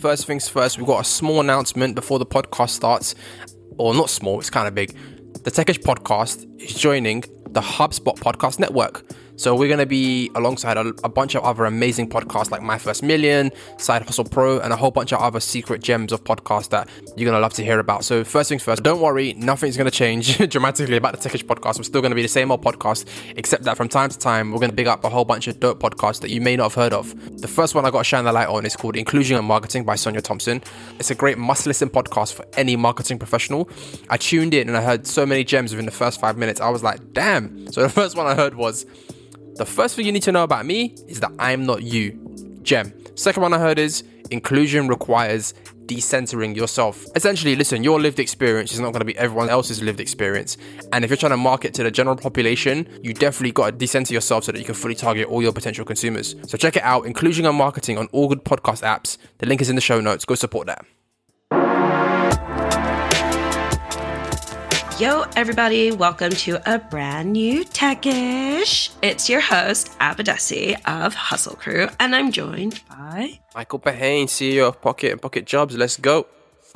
first things first, we've got a small announcement before the podcast starts. Or not small, it's kind of big. The Techish podcast is joining the HubSpot Podcast Network. So we're going to be alongside a, a, bunch of other amazing podcasts like My First Million, Side Hustle Pro, and a whole bunch of other secret gems of podcasts that you're going to love to hear about. So first things first, don't worry, nothing's going to change dramatically about the Techish podcast. We're still going to be the same old podcast, except that from time to time, we're going to big up a whole bunch of dope podcasts that you may not have heard of. The first one I got to shine the light on is called Inclusion and Marketing by Sonia Thompson. It's a great must-listen podcast for any marketing professional. I tuned in and I heard so many gems within the first five minutes. I was like, damn. So the first one I heard was the first thing you need to know about me is that I'm not you. Gem. Second one I heard is inclusion requires decentering yourself. Essentially, listen, your lived experience is not going to be everyone else's lived experience. And if you're trying to market to the general population, you definitely got to decenter yourself so that you can fully target all your potential consumers. So check it out, inclusion and marketing on all good podcast apps. The link is in the show notes. Go support that. Yo, everybody, welcome to a brand new Techish. It's your host, Abadesi of Hustle Crew, and I'm joined by Michael Berhane, CEO of POCIT and POCIT Jobs. Let's go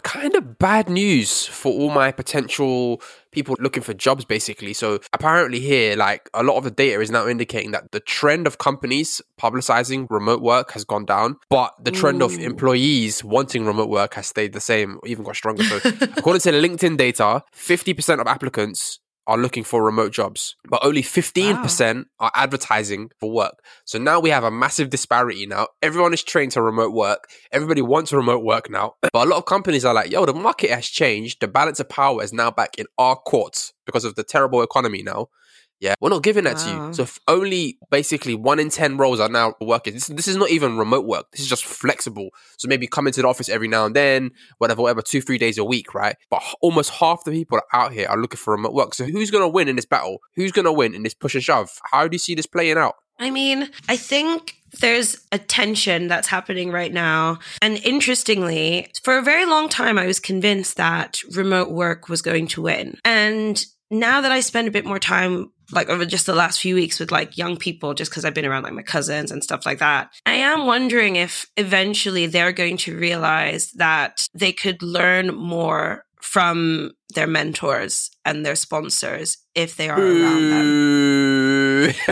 kind of bad news for all my potential people looking for jobs basically so apparently here like a lot of the data is now indicating that the trend of companies publicizing remote work has gone down but the trend Ooh. of employees wanting remote work has stayed the same even got stronger so according to linkedin data 50% of applicants are looking for remote jobs, but only 15% wow. are advertising for work. So now we have a massive disparity now. Everyone is trained to remote work. Everybody wants remote work now. But a lot of companies are like, yo, the market has changed. The balance of power is now back in our courts because of the terrible economy now. Yeah, we're not giving that wow. to you. So only basically one in 10 roles are now working. This, this is not even remote work. This is just flexible. So maybe come into the office every now and then, whatever, whatever, two, three days a week, right? But almost half the people out here are looking for remote work. So who's going to win in this battle? Who's going to win in this push and shove? How do you see this playing out? I mean, I think there's a tension that's happening right now. And interestingly, for a very long time, I was convinced that remote work was going to win. And now that I spend a bit more time like over just the last few weeks with like young people just because I've been around like my cousins and stuff like that. I am wondering if eventually they're going to realize that they could learn more from their mentors and their sponsors if they are Boo. around them.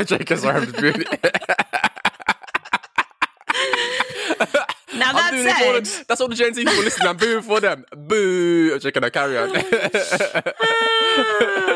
now that said, the, that's all the Gen Z people listening. I'm booing for them. Boo! Okay, can I carry on?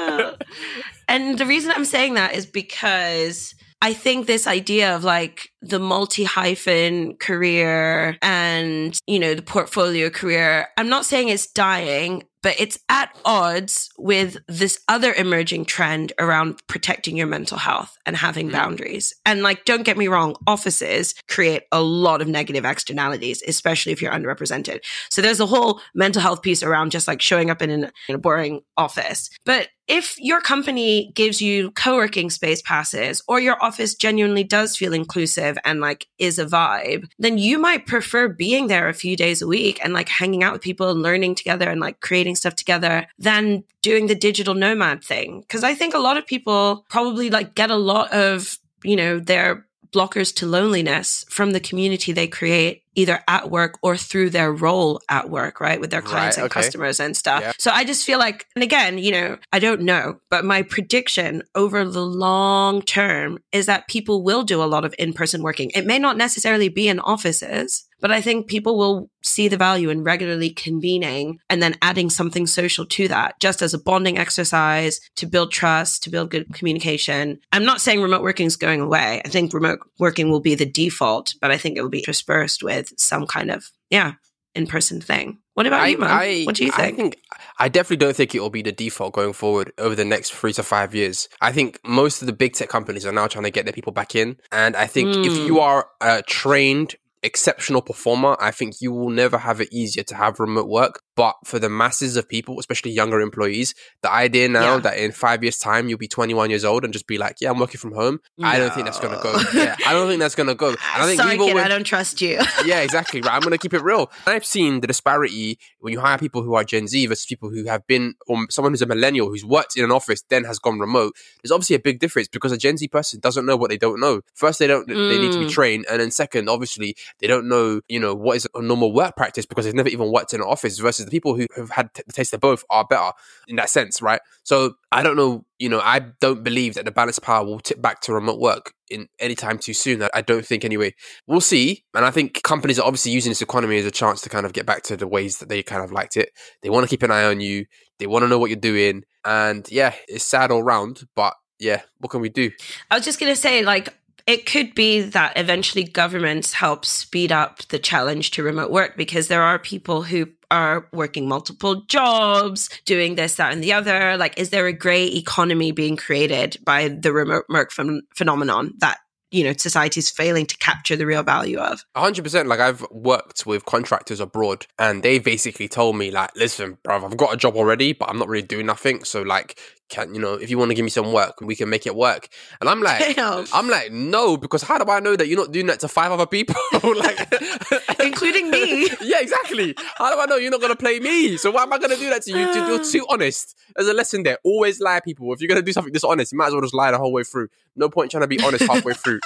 And the reason I'm saying that is because I think this idea of like the multi hyphen career and, you know, the portfolio career, I'm not saying it's dying but it's at odds with this other emerging trend around protecting your mental health and having mm. boundaries. And like, don't get me wrong, offices create a lot of negative externalities, especially if you're underrepresented. So there's a whole mental health piece around just like showing up in, an, in a boring office. But if your company gives you co-working space passes or your office genuinely does feel inclusive and like is a vibe, then you might prefer being there a few days a week and like hanging out with people and learning together and like creating stuff together than doing the digital nomad thing. Cause I think a lot of people probably like get a lot of, you know, their blockers to loneliness from the community they create either at work or through their role at work, right? With their clients right, and okay. customers and stuff. Yeah. So I just feel like, and again, you know, I don't know, but my prediction over the long term is that people will do a lot of in person working. It may not necessarily be in offices, but I think people will see the value in regularly convening and then adding something social to that, just as a bonding exercise to build trust, to build good communication. I'm not saying remote working is going away. I think remote working will be the default, but I think it will be interspersed with some kind of, yeah, in person thing. What about I, you, man? I, what do you think? I think I definitely don't think it will be the default going forward over the next three to five years. I think most of the big tech companies are now trying to get their people back in, and I think mm. if you hmm. are uh, trained exceptional performer, I think you will never have it easier to have remote work. But for the masses of people, especially younger employees, the idea now yeah. that in five years' time you'll be 21 years old and just be like, "Yeah, I'm working from home," no. I don't think that's gonna go. Yeah, I don't think that's gonna go. I don't think Sorry, kid, I don't trust you. yeah, exactly. Right. I'm gonna keep it real. I've seen the disparity when you hire people who are Gen Z versus people who have been, or someone who's a millennial who's worked in an office then has gone remote. There's obviously a big difference because a Gen Z person doesn't know what they don't know. First, they don't. Mm. They need to be mm. trained, and then second, obviously, They don't know, you know, what is a normal work practice because they've never even worked in an office versus the people who have had t- the taste of both are better in that sense, right? So I don't know, you know, I don't believe that the balance power will tip back to remote work in any time too soon. I don't think anyway. We'll see. And I think companies are obviously using this economy as a chance to kind of get back to the ways that they kind of liked it. They want to keep an eye on you. They want to know what you're doing. And yeah, it's sad all round, but yeah, what can we do? I was just going to say, like, it could be that eventually governments help speed up the challenge to remote work because there are people who are working multiple jobs, doing this, that, and the other. Like, is there a gray economy being created by the remote work ph- phenomenon that you know society's failing to capture the real value of? 100% like i've worked with contractors abroad and they basically told me like listen bro i've got a job already but i'm not really doing nothing. So like can you know if you want to give me some work we can make it work. And i'm like Damn. i'm like no because how do i know that you're not doing that to five other people? Like including me. Yeah exactly. How do i know you're not going to play me? So why am i going to do that to you? You're too honest. There's a lesson there. Always lie people. If you're going to do something dishonest you might as well just lie the whole way through. No point trying to be honest halfway through.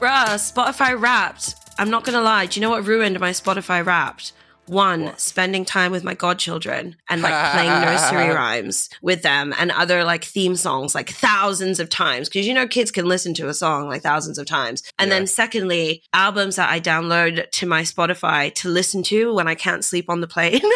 Bruh, Spotify wrapped I'm not gonna lie. Do you know what ruined my Spotify Wrapped? One, what? spending time with my godchildren and like playing nursery rhymes with them and other like theme songs like thousands of times. Cause you know, kids can listen to a song like thousands of times. And yeah. then secondly, albums that I download to my Spotify to listen to when I can't sleep on the plane.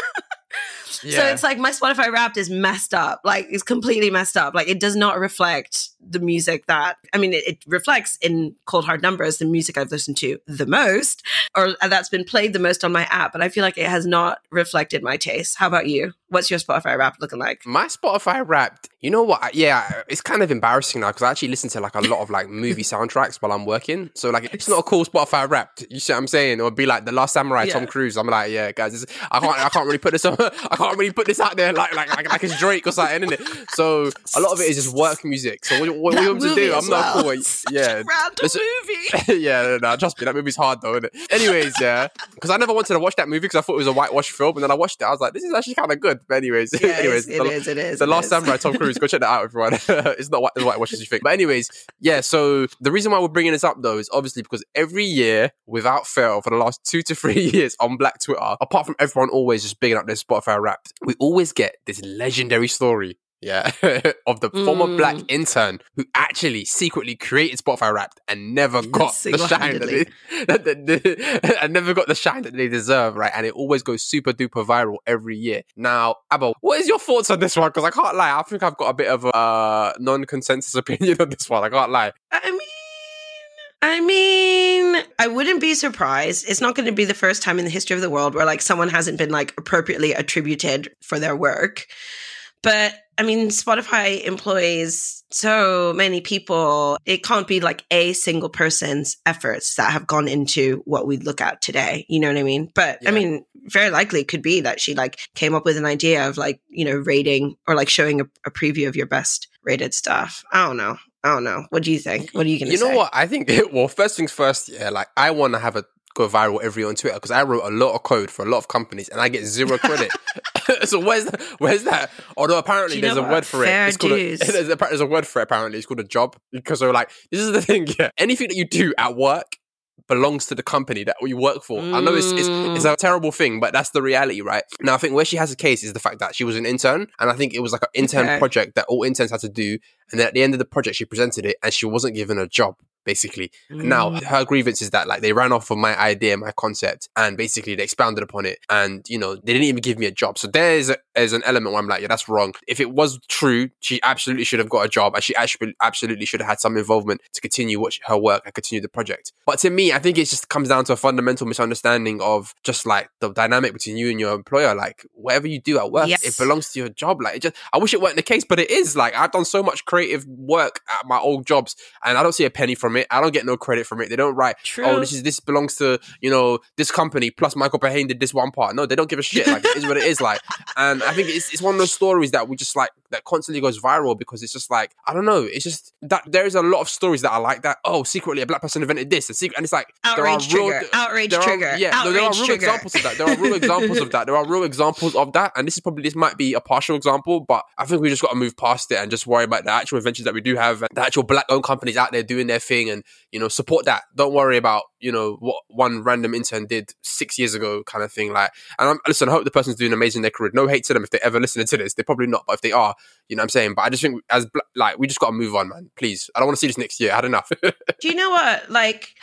Yeah. So it's like my Spotify Wrapped is messed up. Like it's completely messed up. Like it does not reflect the music that I mean it, it, reflects in cold hard numbers the music I've listened to the most or that's been played the most on my app, but I feel like it has not reflected my taste. How about you? What's your Spotify Wrapped looking like? My Spotify Wrapped, you know what? Yeah, it's kind of embarrassing now because I actually listen to like a lot of like movie soundtracks while I'm working. So like it's not a cool Spotify Wrapped. You see what I'm saying? It would be like the Last Samurai, yeah. Tom Cruise. I'm like, yeah, guys, this, I can't, I can't really put this on. I can't really put this out there like like like, like it's Drake or something, isn't it? So a lot of it is just work music. So what, what want to do? I'm not cool. Yeah, random movie. yeah, no, no, trust me, that movie's hard though, isn't it? Anyways, yeah, because I never wanted to watch that movie because I thought it was a whitewash film, and then I watched it. I was like, this is actually kind of good. But anyways, yeah, anyways, it the, is, it is. The it Last is. Samurai, Tom Cruise. Go check that out, everyone. it's not white, as whitewash as you think. But anyways, yeah. So the reason why we're bringing this up though is obviously because every year, without fail, for the last two to three years on Black Twitter, apart from everyone always just bigging up their Spotify Wrapped, we always get this legendary story yeah, of the mm. former black mm. intern who actually secretly created Spotify Wrapped and never got the shine that they, that, that, and never got the shine that they deserve, right? And it always goes super duper viral every year. Now, Abba, what is your thoughts on this one? Because I can't lie, I think I've got a bit of a uh, non-consensus opinion on this one. I can't lie. I mean. I mean, I wouldn't be surprised. It's not going to be the first time in the history of the world where like someone hasn't been like appropriately attributed for their work. But I mean, Spotify employs so many people. It can't be like a single person's efforts that have gone into what we look at today. You know what I mean? But yeah. I mean, very likely it could be that she like came up with an idea of like, you know, rating or like showing a, a preview of your best rated stuff. I don't know. I don't know. What do you think? What are you going to say? You know say? what? I think, well, first things first, yeah, like I want to have a go viral every on Twitter because I wrote a lot of code for a lot of companies and I get zero credit. so where's that? Where's that? Although apparently there's a word for Fair it. It's called a, there's, a, there's a word for it. Apparently it's called a job because they're like this is the thing. Yeah, anything that you do at work belongs to the company that you work for. Mm. I know it's, it's, it's a terrible thing, but that's the reality, right? Now, I think where she has a case is the fact that she was an intern, and I think it was like an intern okay. project that all interns had to do. And then at the end of the project, she presented it, and she wasn't given a job basically. Mm. Now, her grievance is that like they ran off of my idea, my concept, and basically they expounded upon it. And, you know, they didn't even give me a job. So there's, a, there's an element where I'm like, yeah, that's wrong. If it was true, she absolutely should have got a job and she actually absolutely should have had some involvement to continue what her work and continue the project. But to me, I think it just comes down to a fundamental misunderstanding of just like the dynamic between you and your employer. Like whatever you do at work, yes. it belongs to your job. Like it just, I wish it weren't the case, but it is. Like I've done so much creative work at my old jobs and I don't see a penny from it. I don't get no credit from it. They don't write, oh, True. oh, this is this belongs to you know this company. Plus, Michael Berhane did this one part. No, they don't give a shit. Like it is what it is. Like, and I think it's it's one of those stories that we just like that constantly goes viral because it's just like I don't know. It's just that there is a lot of stories that I like that. Oh, secretly a black person invented this, and, secret, and it's like outrage there are trigger, real, outrage there are- trigger, yeah, no, there are real trigger. examples of that. There are real examples of that. There are real examples of that, and this is probably this might be a partial example, but I think we just got to move past it and just worry about the actual inventions that we do have, the actual black-owned companies out there doing their thing, and you know support that. Don't worry about you know what one random intern did six years ago, kind of thing. Like, and I'm, listen, I hope the person's doing amazing in their career. No hate to them if they ever listening to this. They're probably not, but if they are, you know what I'm saying. But I just think as like we just got to move on, man. Please, I don't want to see this next year. I had enough. Do you know what? Like,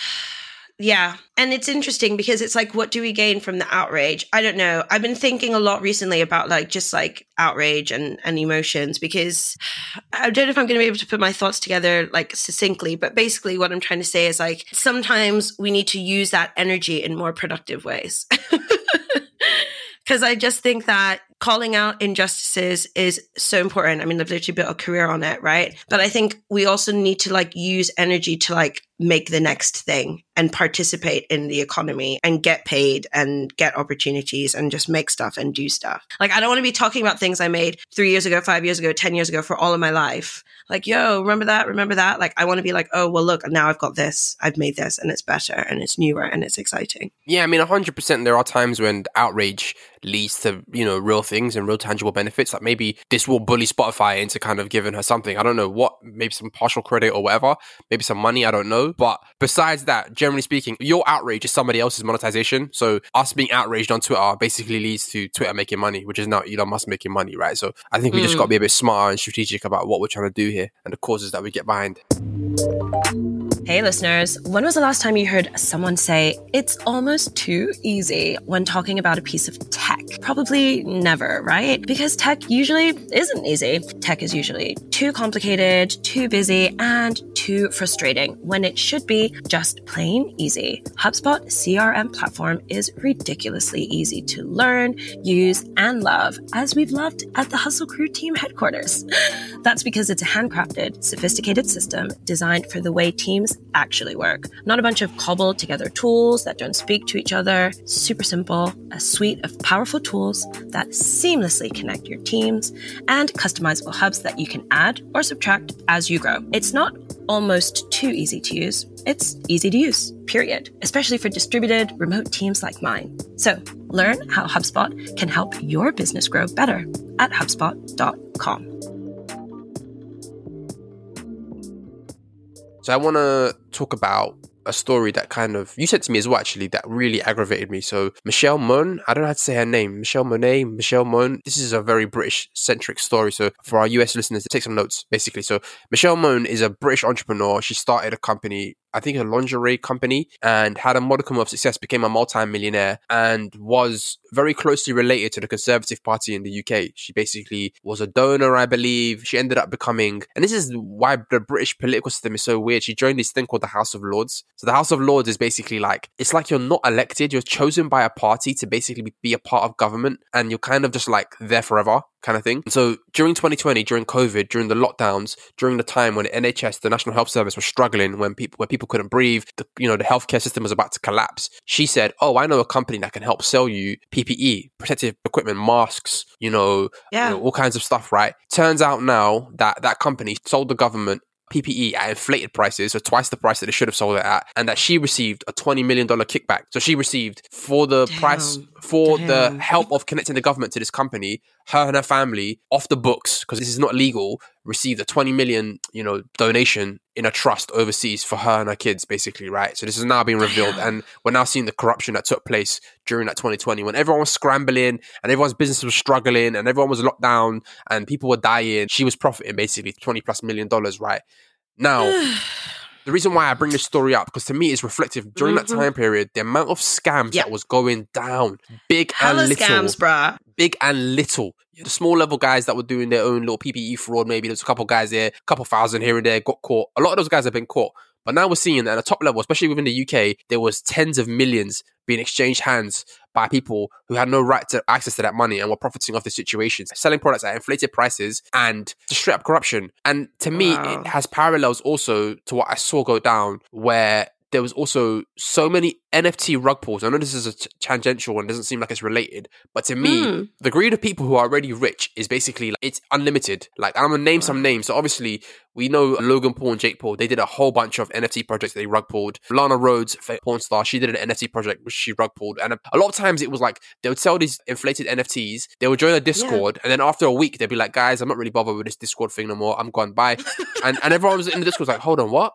yeah. And it's interesting because it's like, what do we gain from the outrage? I don't know. I've been thinking a lot recently about like just like outrage and, and emotions because I don't know if I'm going to be able to put my thoughts together like succinctly, but basically what I'm trying to say is like sometimes we need to use that energy in more productive ways. Because I just think that calling out injustices is so important. I mean, I've literally built a career on it, right? But I think we also need to like use energy to like make the next thing and participate in the economy and get paid and get opportunities and just make stuff and do stuff. Like, I don't want to be talking about things I made three years ago, five years ago, 10 years ago for all of my life. Like, yo, remember that? Remember that? Like, I want to be like, oh, well, look, now I've got this. I've made this and it's better and it's newer and it's exciting. Yeah, I mean, 100% there are times when outrage leads to, you know, real things and real tangible benefits. Like maybe this will bully Spotify into kind of giving her something. I don't know what, maybe some partial credit or whatever, maybe some money, I don't know. But besides that, generally speaking, your outrage is somebody else's monetization. So us being outraged on Twitter basically leads to Twitter making money, which is now Elon Musk making money, right? So I think we just Mm. got to be a bit smarter and strategic about what we're trying to do here and the causes that we get behind. Hey, listeners, when was the last time you heard someone say it's almost too easy when talking about a piece of tech? Probably never, right? Because tech usually isn't easy. Tech is usually too complicated, too busy, and too frustrating when it should be just plain easy. HubSpot CRM platform is ridiculously easy to learn, use, and love, as we've loved at the Hustle Crew team headquarters. That's because it's a handcrafted, sophisticated system designed for the way teams actually work. Not a bunch of cobbled together tools that don't speak to each other. Super simple, a suite of powerful tools that seamlessly connect your teams, and customizable hubs that you can add or subtract as you grow. It's not almost too easy to use. It's easy to use, period, especially for distributed remote teams like mine. So, learn how HubSpot can help your business grow better at HubSpot.com. So I want to talk about a story that kind of you said to me as well actually that really aggravated me. So Michelle Mone, I don't know how to say her name. Michelle Monet, Michelle Mone. This is a very British centric story. So for our US listeners, take some notes basically. So Michelle Mone is a British entrepreneur. She started a company. I think a lingerie company and had a modicum of success, became a multi-millionaire and was very closely related to the Conservative Party in the UK. She basically was a donor, I believe. She ended up becoming, and this is why the British political system is so weird. She joined this thing called the House of Lords. So the House of Lords is basically like, it's like you're not elected, you're chosen by a party to basically be a part of government and you're kind of just like there forever kind of thing. So during 2020, during COVID, during the lockdowns, during the time when NHS, the National Health Service, was struggling, when people where people couldn't breathe, the, you know, the healthcare system was about to collapse. She said, "Oh, I know a company that can help sell you PPE, protective equipment, masks, you know, Yeah. you know, all kinds of stuff." Right? Turns out now that that company sold the government. PPE at inflated prices, so twice the price that they should have sold it at, and that she received a $20 million kickback. So she received for the price, for Damn. the help of connecting the government to this company, her and her family off the books because this is not legal received a 20 million you know donation in a trust overseas for her and her kids basically right so this is now being revealed Damn. and we're now seeing the corruption that took place during that 2020 when everyone was scrambling and everyone's business was struggling and everyone was locked down and people were dying she was profiting basically 20 plus million dollars right now the reason why I bring this story up because to me it's reflective during Mhm. that time period the amount of scams that was going down big Hella and little scams, bruh. Big and little. The small level guys that were doing their own little PPE fraud, maybe there's a couple of guys there, a couple thousand here and there got caught. A lot of those guys have been caught. But now we're seeing that at the top level, especially within the UK, there was tens of millions being exchanged hands by people who had no right to access to that money and were profiting off the situation, selling products at inflated prices and straight up corruption. And to me, Wow. it has parallels also to what I saw go down where there was also so many NFT rug pulls. I know this is a t- tangential and doesn't seem like it's related, but to me, Hmm. the greed of people who are already rich is basically like, it's unlimited. Like I'm gonna name some names. So obviously we know Logan Paul and Jake Paul. They did a whole bunch of NFT projects that they rug pulled. Lana Rhoades, porn star, she did an NFT project which she rug pulled. And a, lot of times it was like they would sell these inflated NFTs. They would join a Discord, and then after a week they'd be like, "Guys, I'm not really bothered with this Discord thing no more. I'm gone. Bye." and and everyone was in the Discord was like, "Hold on, what?"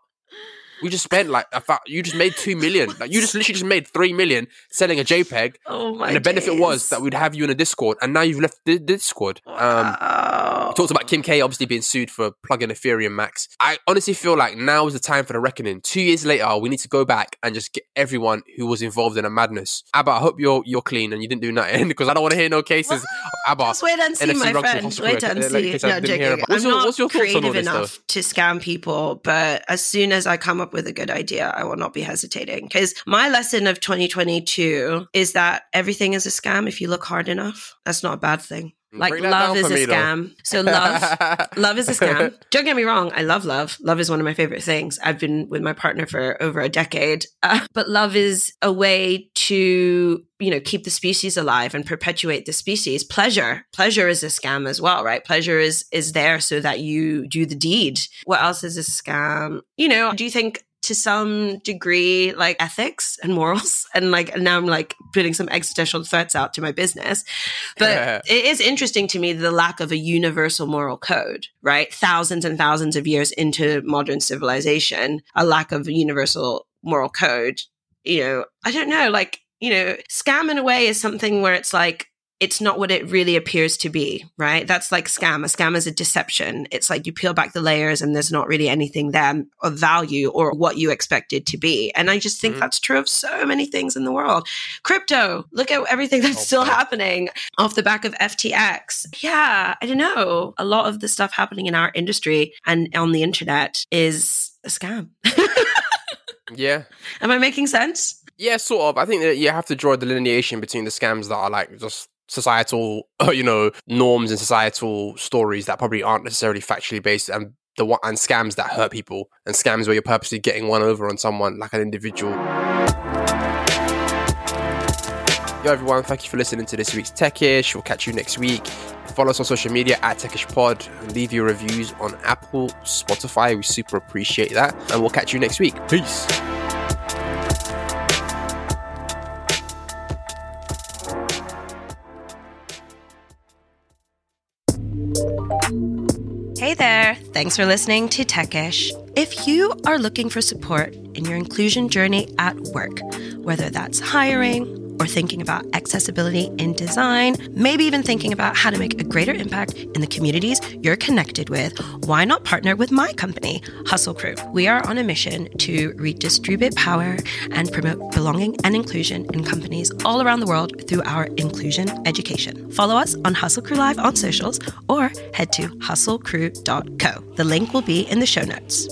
We just spent like a fa- you just made two million. Like you just literally just made three million selling a JPEG, Oh my and the benefit was that we'd have you in a Discord, and now you've left the, the Discord. Um, Wow. talked about Kim K obviously being sued for plugging Ethereum Max. I honestly feel like now is the time for the reckoning. Two years later, we need to go back and just get everyone who was involved in a madness. Abba, I hope you're you're clean and you didn't do nothing because I don't want to hear no cases of Abba. Just wait and see, NFC my friend. Wait and Uh, see. No, didn't hear joking. about- I'm What's your- not what's your thoughts on all creative this, though? enough to scam people, but as soon as I come up with a good idea, I will not be hesitating. Because my lesson of 2022 is that everything is a scam if you look hard enough. That's not a bad thing. Like love is a me, though. scam. So love Love is a scam. Don't get me wrong. I love love. Love is one of my favorite things. I've been with my partner for over a decade. Uh, but love is a way to, you know, keep the species alive and perpetuate the species. Pleasure. Pleasure is a scam as well, right? Pleasure is is there so that you do the deed. What else is a scam? You know, do you think to some degree like ethics and morals and like and now I'm like putting some existential threats out to my business but it is interesting to me the lack of a universal moral code, right? Thousands and thousands of years into modern civilization, a lack of a universal moral code. You know, I don't know, like, you know, scam in a way is something where it's like, it's not what it really appears to be, right? That's like scam. A scam is a deception. It's like you peel back the layers and there's not really anything there of value or what you expect it to be. And I just think Mhm. that's true of so many things in the world. Crypto, look at everything that's Oh, still God. happening off the back of FTX. Yeah, I don't know. A lot of the stuff happening in our industry and on the internet is a scam. yeah. Am I making sense? Yeah, sort of. I think that you have to draw a delineation between the scams that are like just societal, you know, norms and societal stories that probably aren't necessarily factually based, and the one and scams that hurt people, and scams where you're purposely getting one over on someone like an individual. Yo, everyone, thank you for listening to this week's Techish. We'll catch you next week. Follow us on social media at Techish Pod leave your reviews on Apple, Spotify. We super appreciate that. And we'll catch you next week. Peace. Thanks for listening to Techish. If you are looking for support in your inclusion journey at work, whether that's hiring or thinking about accessibility in design, maybe even thinking about how to make a greater impact in the communities you're connected with, why not partner with my company, Hustle Crew? We are on a mission to redistribute power and promote belonging and inclusion in companies all around the world through our inclusion education. Follow us on Hustle Crew Live on socials or head to hustlecrew.co. The link will be in the show notes.